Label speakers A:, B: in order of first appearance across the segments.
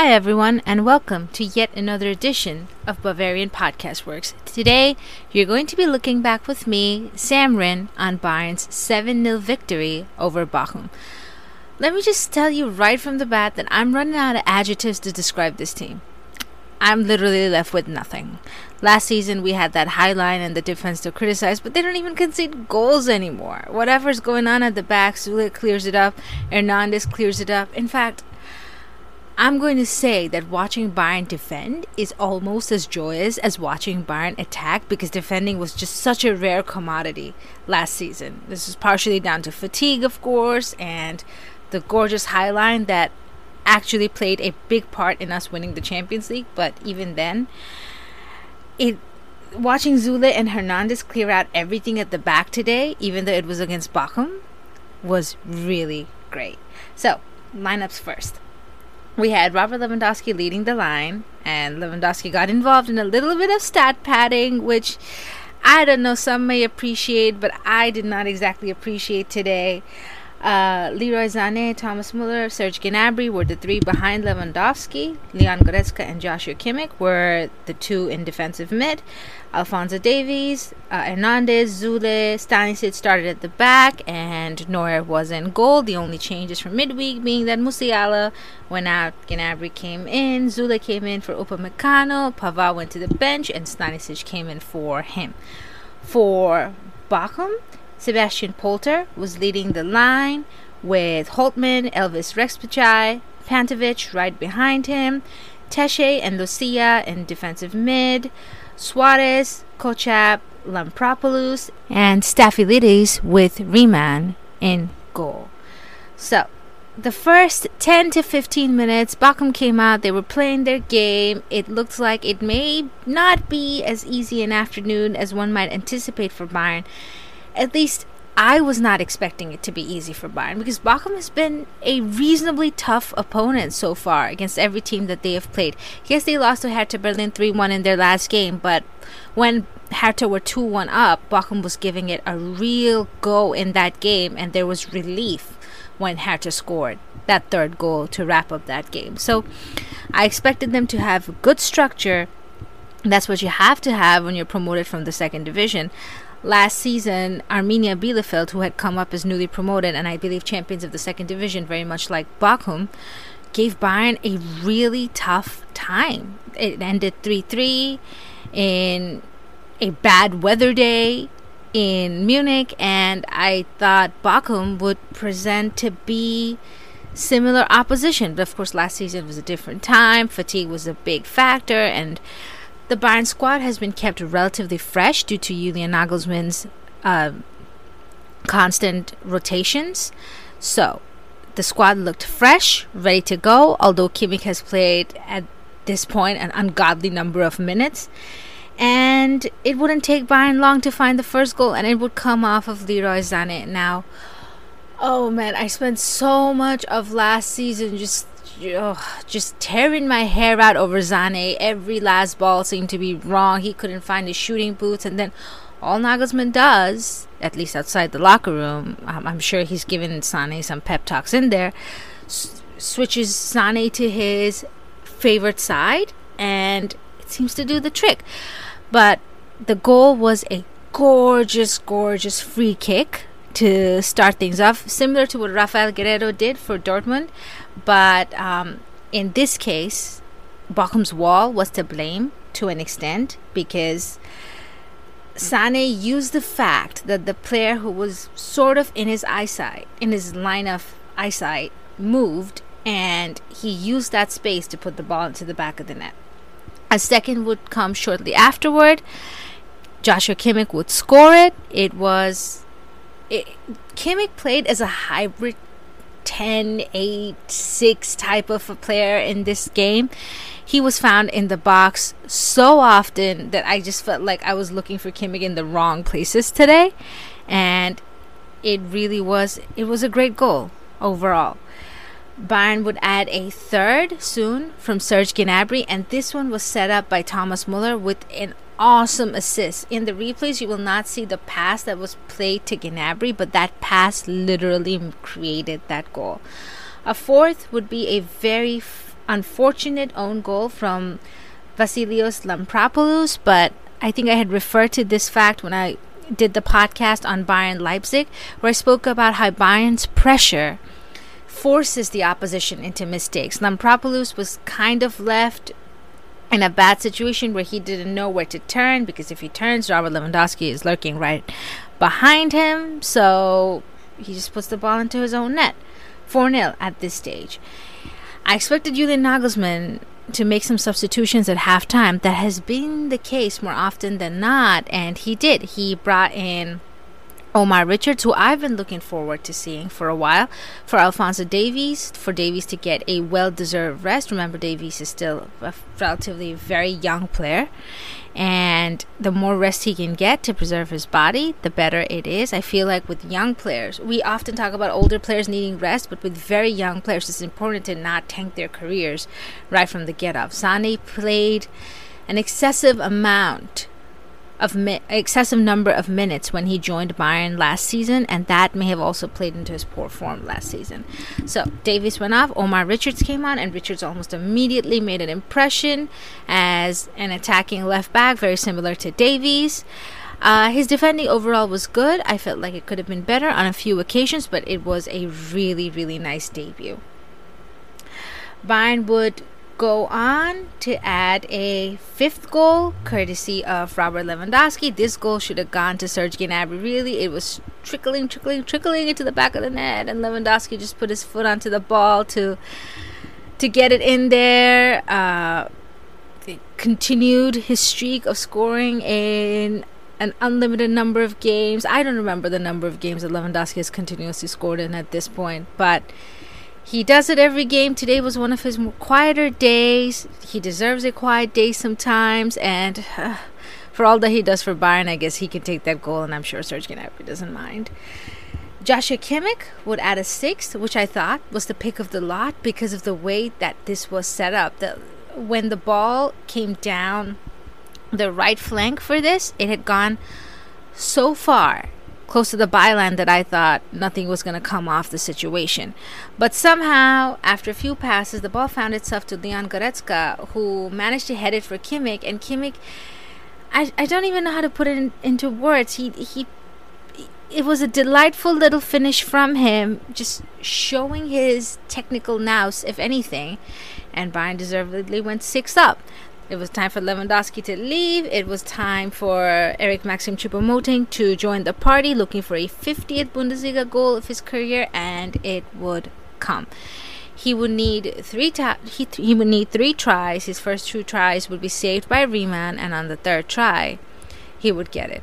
A: Hi, everyone, and welcome to yet another edition of Bavarian Podcast Works. Today, you're going to be looking back with me, Sam Rin, on Bayern's 7 0 victory over Bochum. Let me just tell you right from the bat that I'm running out of adjectives to describe this team. I'm literally left with nothing. Last season, we had that high line and the defense to criticize, but they don't even concede goals anymore. Whatever's going on at the back, Zulik clears it up, Hernandez clears it up. In fact, I'm going to say that watching Bayern defend is almost as joyous as watching Bayern attack because defending was just such a rare commodity last season. This is partially down to fatigue, of course, and the gorgeous high line that actually played a big part in us winning the Champions League. But even then, it watching Süle and Hernandez clear out everything at the back today, even though it was against Bochum, was really great. So, lineups first we had Robert Lewandowski leading the line, and Lewandowski got involved in a little bit of stat padding, which I don't know, some may appreciate, but I did not exactly appreciate today. Uh, Leroy Sané, Thomas Müller, Serge Gnabry were the three behind Lewandowski. Leon Goretzka and Joshua Kimmich were the two in defensive mid. Alphonso Davies, uh, Hernandez, Süle, Stanisic started at the back, and Neuer was in goal. The only changes from midweek being that Musiala went out, Gnabry came in, Süle came in for Upamecano, Pavard went to the bench, and Stanisic came in for him. For Bochum, Sebastian Polter was leading the line with Holtmann, Elvis Rexhbeçaj, Pantovic right behind him, Tesche and Losilla in defensive mid, Soares, Kotchap, Lampropoulos, and Stafylidis with Riemann in goal. So, the first 10 to 15 minutes, Bochum came out, they were playing their game. It looks like it may not be as easy an afternoon as one might anticipate for Bayern at least I was not expecting it to be easy for Bayern because Bochum has been a reasonably tough opponent so far against every team that they have played. Yes, they lost to Hertha Berlin 3 1 in their last game, but when Hertha were 2 1 up, Bochum was giving it a real go in that game, and there was relief when Hertha scored that third goal to wrap up that game. So I expected them to have good structure. That's what you have to have when you're promoted from the second division last season, Arminia Bielefeld, who had come up as newly promoted and I believe champions of the second division, very much like Bochum, gave Bayern a really tough time. It ended 3 3 in a bad weather day in Munich, and I thought Bochum would present to be similar opposition. But of course, last season was a different time, fatigue was a big factor, and the Bayern squad has been kept relatively fresh due to Julian Nagelsmann's uh, constant rotations. So, the squad looked fresh, ready to go, although Kimmich has played at this point an ungodly number of minutes. And it wouldn't take Bayern long to find the first goal, and it would come off of Leroy Sané. Now, oh man, I spent so much of last season just ugh, oh, just tearing my hair out over Sané. Every last ball seemed to be wrong. He couldn't find his shooting boots, and then all Nagelsmann does, at least outside the locker room, I'm, I'm sure he's given Sané some pep talks in there, s- switches Sané to his favorite side, and it seems to do the trick. But the goal was a gorgeous, gorgeous free kick to start things off, similar to what Raphaël Guerreiro did for Dortmund. But um, in this case, Bochum's wall was to blame to an extent because Sané used the fact that the player who was sort of in his eyesight, in his line of eyesight, moved and he used that space to put the ball into the back of the net. A second would come shortly afterward. Joshua Kimmich would score it. It was. It, Kimmich played as a hybrid 10, 8, 6 type of a player in this game. He was found in the box so often that I just felt like I was looking for Kimmich in the wrong places today. And it really was it was a great goal overall. Bayern would add a third soon from Serge Gnabry, and this one was set up by Thomas Müller with an awesome assist. In the replays, you will not see the pass that was played to Gnabry, but that pass literally created that goal. A fourth would be a very unfortunate own goal from Vasilios Lampropoulos, but I think I had referred to this fact when I did the podcast on Bayern Leipzig, where I spoke about how Bayern's pressure forces the opposition into mistakes. Lampropoulos was kind of left in a bad situation where he didn't know where to turn because if he turns, Robert Lewandowski is lurking right behind him. So he just puts the ball into his own net. 4 0 at this stage. I expected Julian Nagelsmann to make some substitutions at halftime. That has been the case more often than not, and he did. He brought in Omar Richards, who I've been looking forward to seeing for a while, for Alphonso Davies, for Davies to get a well deserved rest. Remember, Davies is still a relatively very young player, and the more rest he can get to preserve his body, the better it is. I feel like with young players, we often talk about older players needing rest, but with very young players, it's important to not tank their careers right from the get up. Sané played an excessive amount of mi- excessive number of minutes when he joined Bayern last season, and that may have also played into his poor form last season. So Davies went off, Omar Richards came on, and Richards almost immediately made an impression as an attacking left back, very similar to Davies. Uh, his defending overall was good. I felt like it could have been better on a few occasions, but it was a really, really nice debut. Bayern would go on to add a fifth goal, courtesy of Robert Lewandowski. This goal should have gone to Serge Gnabry. Really, it was trickling, trickling, trickling into the back of the net, and Lewandowski just put his foot onto the ball to to get it in there. Uh, continued his streak of scoring in an unlimited number of games. I don't remember the number of games that Lewandowski has continuously scored in at this point, but he does it every game. Today was one of his quieter days. He deserves a quiet day sometimes, and uh, for all that he does for Bayern, I guess he can take that goal, and I'm sure Serge Gnabry doesn't mind. Joshua Kimmich would add a sixth, which I thought was the pick of the lot because of the way that this was set up. The, when the ball came down the right flank for this, it had gone so far close to the byline that I thought nothing was going to come off the situation. But somehow, after a few passes, the ball found itself to Leon Goretzka, who managed to head it for Kimmich. And Kimmich, I, I don't even know how to put it in, into words. He, he, it was a delightful little finish from him, just showing his technical nous, if anything. And Bayern deservedly went six up. It was time for Lewandowski to leave. It was time for Eric Maxim Choupo-Moting to join the party, looking for a 50th Bundesliga goal of his career, and it would come. He would need three ta- he, th- he would need three tries. His first two tries would be saved by Riemann, and on the third try, he would get it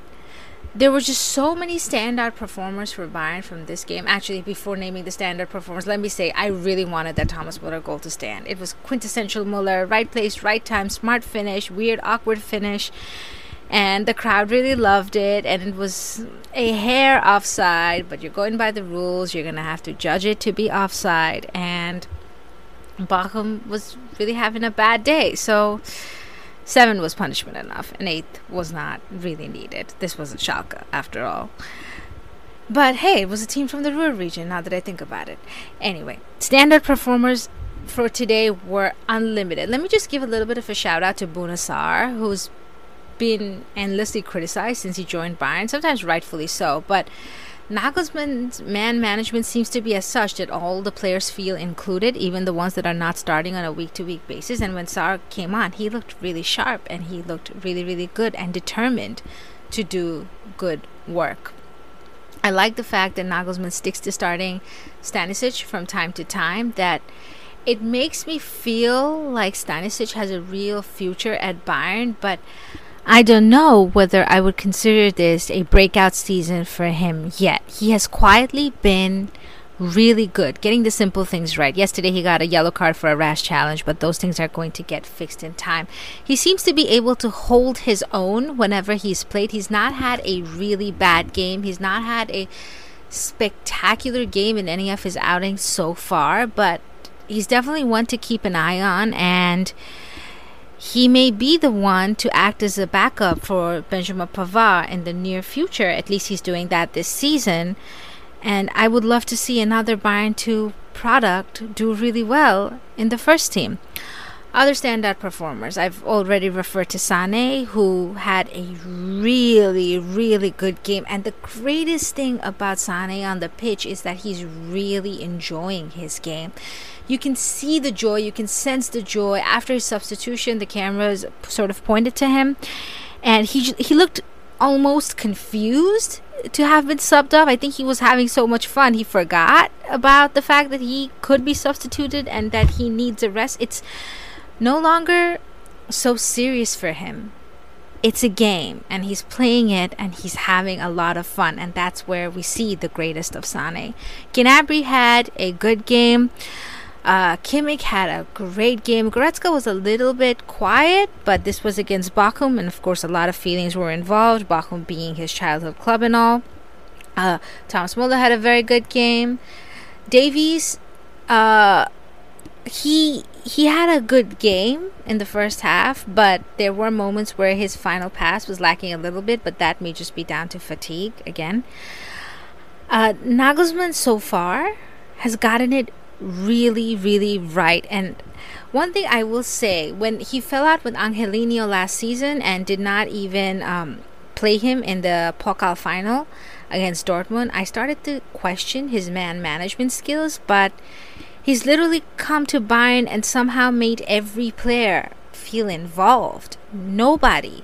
A: there were just so many standout performers for Bayern from this game. Actually, before naming the standout performers, let me say I really wanted that Thomas Müller goal to stand. It was quintessential Müller, right place, right time, smart finish, weird, awkward finish. And the crowd really loved it, and it was a hair offside, but you're going by the rules. You're going to have to judge it to be offside. And Bochum was really having a bad day. So Seven was punishment enough, and eight was not really needed. This wasn't Schalke, after all. But hey, it was a team from the Ruhr region, now that I think about it. Anyway, standard performers for today were unlimited. Let me just give a little bit of a shout out to Bouna Sarr, who's been endlessly criticized since he joined Bayern, sometimes rightfully so, but Nagelsmann's man management seems to be as such that all the players feel included, even the ones that are not starting on a week to week basis. And when Sarr came on, he looked really sharp and he looked really, really good and determined to do good work. I like the fact that Nagelsmann sticks to starting Stanisic from time to time, that it makes me feel like Stanisic has a real future at Bayern, but I don't know whether I would consider this a breakout season for him yet. He has quietly been really good, getting the simple things right. Yesterday he got a yellow card for a rash challenge, but those things are going to get fixed in time. He seems to be able to hold his own whenever he's played. He's not had a really bad game. He's not had a spectacular game in any of his outings so far, but he's definitely one to keep an eye on and he may be the one to act as a backup for Benjamin Pavard in the near future. At least he's doing that this season. And I would love to see another Bayern 2 product do really well in the first team. Other standout performers, I've already referred to Sané, who had a really, really good game. And the greatest thing about Sané on the pitch is that he's really enjoying his game. You can see the joy, you can sense the joy. After his substitution, the cameras sort of pointed to him, and he he looked almost confused to have been subbed off. I think he was having so much fun he forgot about the fact that he could be substituted and that he needs a rest. It's no longer so serious for him. It's a game and he's playing it and he's having a lot of fun and that's where we see the greatest of Sané. Gnabry had a good game. Uh, Kimmich had a great game. Goretzka was a little bit quiet, but this was against Bochum, and of course, a lot of feelings were involved. Bochum being his childhood club and all. Uh, Thomas Müller had a very good game. Davies, uh, he he had a good game in the first half, but there were moments where his final pass was lacking a little bit, but that may just be down to fatigue again. Uh, Nagelsmann so far has gotten it really, really right. And one thing I will say, when he fell out with Angelino last season and did not even um, play him in the Pokal final against Dortmund, I started to question his man management skills, but he's literally come to Bayern and somehow made every player feel involved. Nobody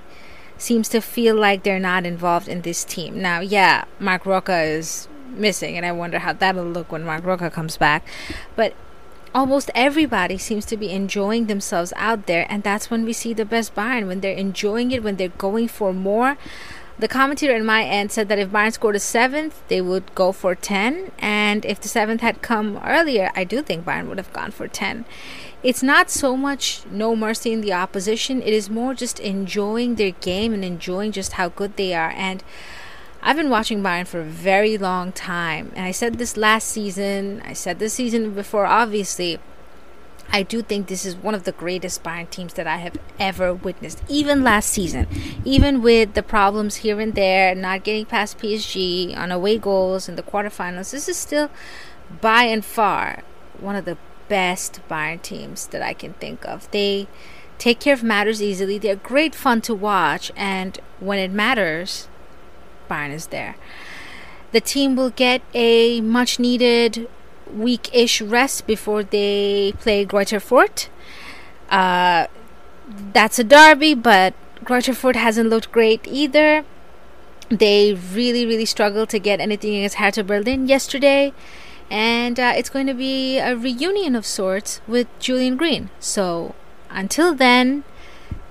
A: seems to feel like they're not involved in this team. Now, yeah, Marc Roca is missing, and I wonder how that'll look when Marc Roca comes back. But almost everybody seems to be enjoying themselves out there, and that's when we see the best Bayern when they're enjoying it, when they're going for more. The commentator in my end said that if Bayern scored a seventh, they would go for 10. And if the seventh had come earlier, I do think Bayern would have gone for 10. It's not so much no mercy in the opposition, it is more just enjoying their game and enjoying just how good they are. And I've been watching Bayern for a very long time, and I said this last season, I said this season before, obviously. I do think this is one of the greatest Bayern teams that I have ever witnessed. Even last season, even with the problems here and there, not getting past PSG on away goals in the quarterfinals, this is still by and far one of the best Bayern teams that I can think of. They take care of matters easily. They're great fun to watch, and when it matters, Bayern is there. The team will get a much needed week ish rest before they play Greuther Fürth. Uh, that's a derby, but Greuther Fürth hasn't looked great either. They really, really struggled to get anything against Hertha Berlin yesterday. And uh, it's going to be a reunion of sorts with Julian Green. So until then,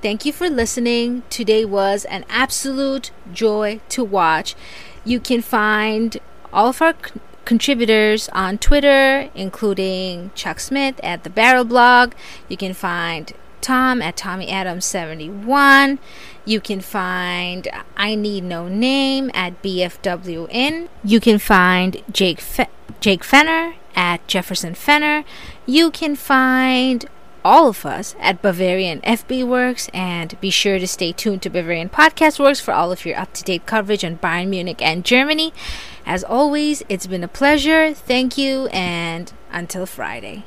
A: Thank you for listening. Today was an absolute joy to watch. You can find all of our contributors on Twitter, including Chuck Smith at the Barrel Blog. You can find Tom at Tommy Adams 71. You can find I Need No Name at BFWN. You can find Jake Fe- Jake Fenner at Jefferson Fenner. You can find all of us at Bavarian FB Works, and be sure to stay tuned to Bavarian Podcast Works for all of your up to date coverage on Bayern Munich and Germany. As always, it's been a pleasure. Thank you, and until Friday.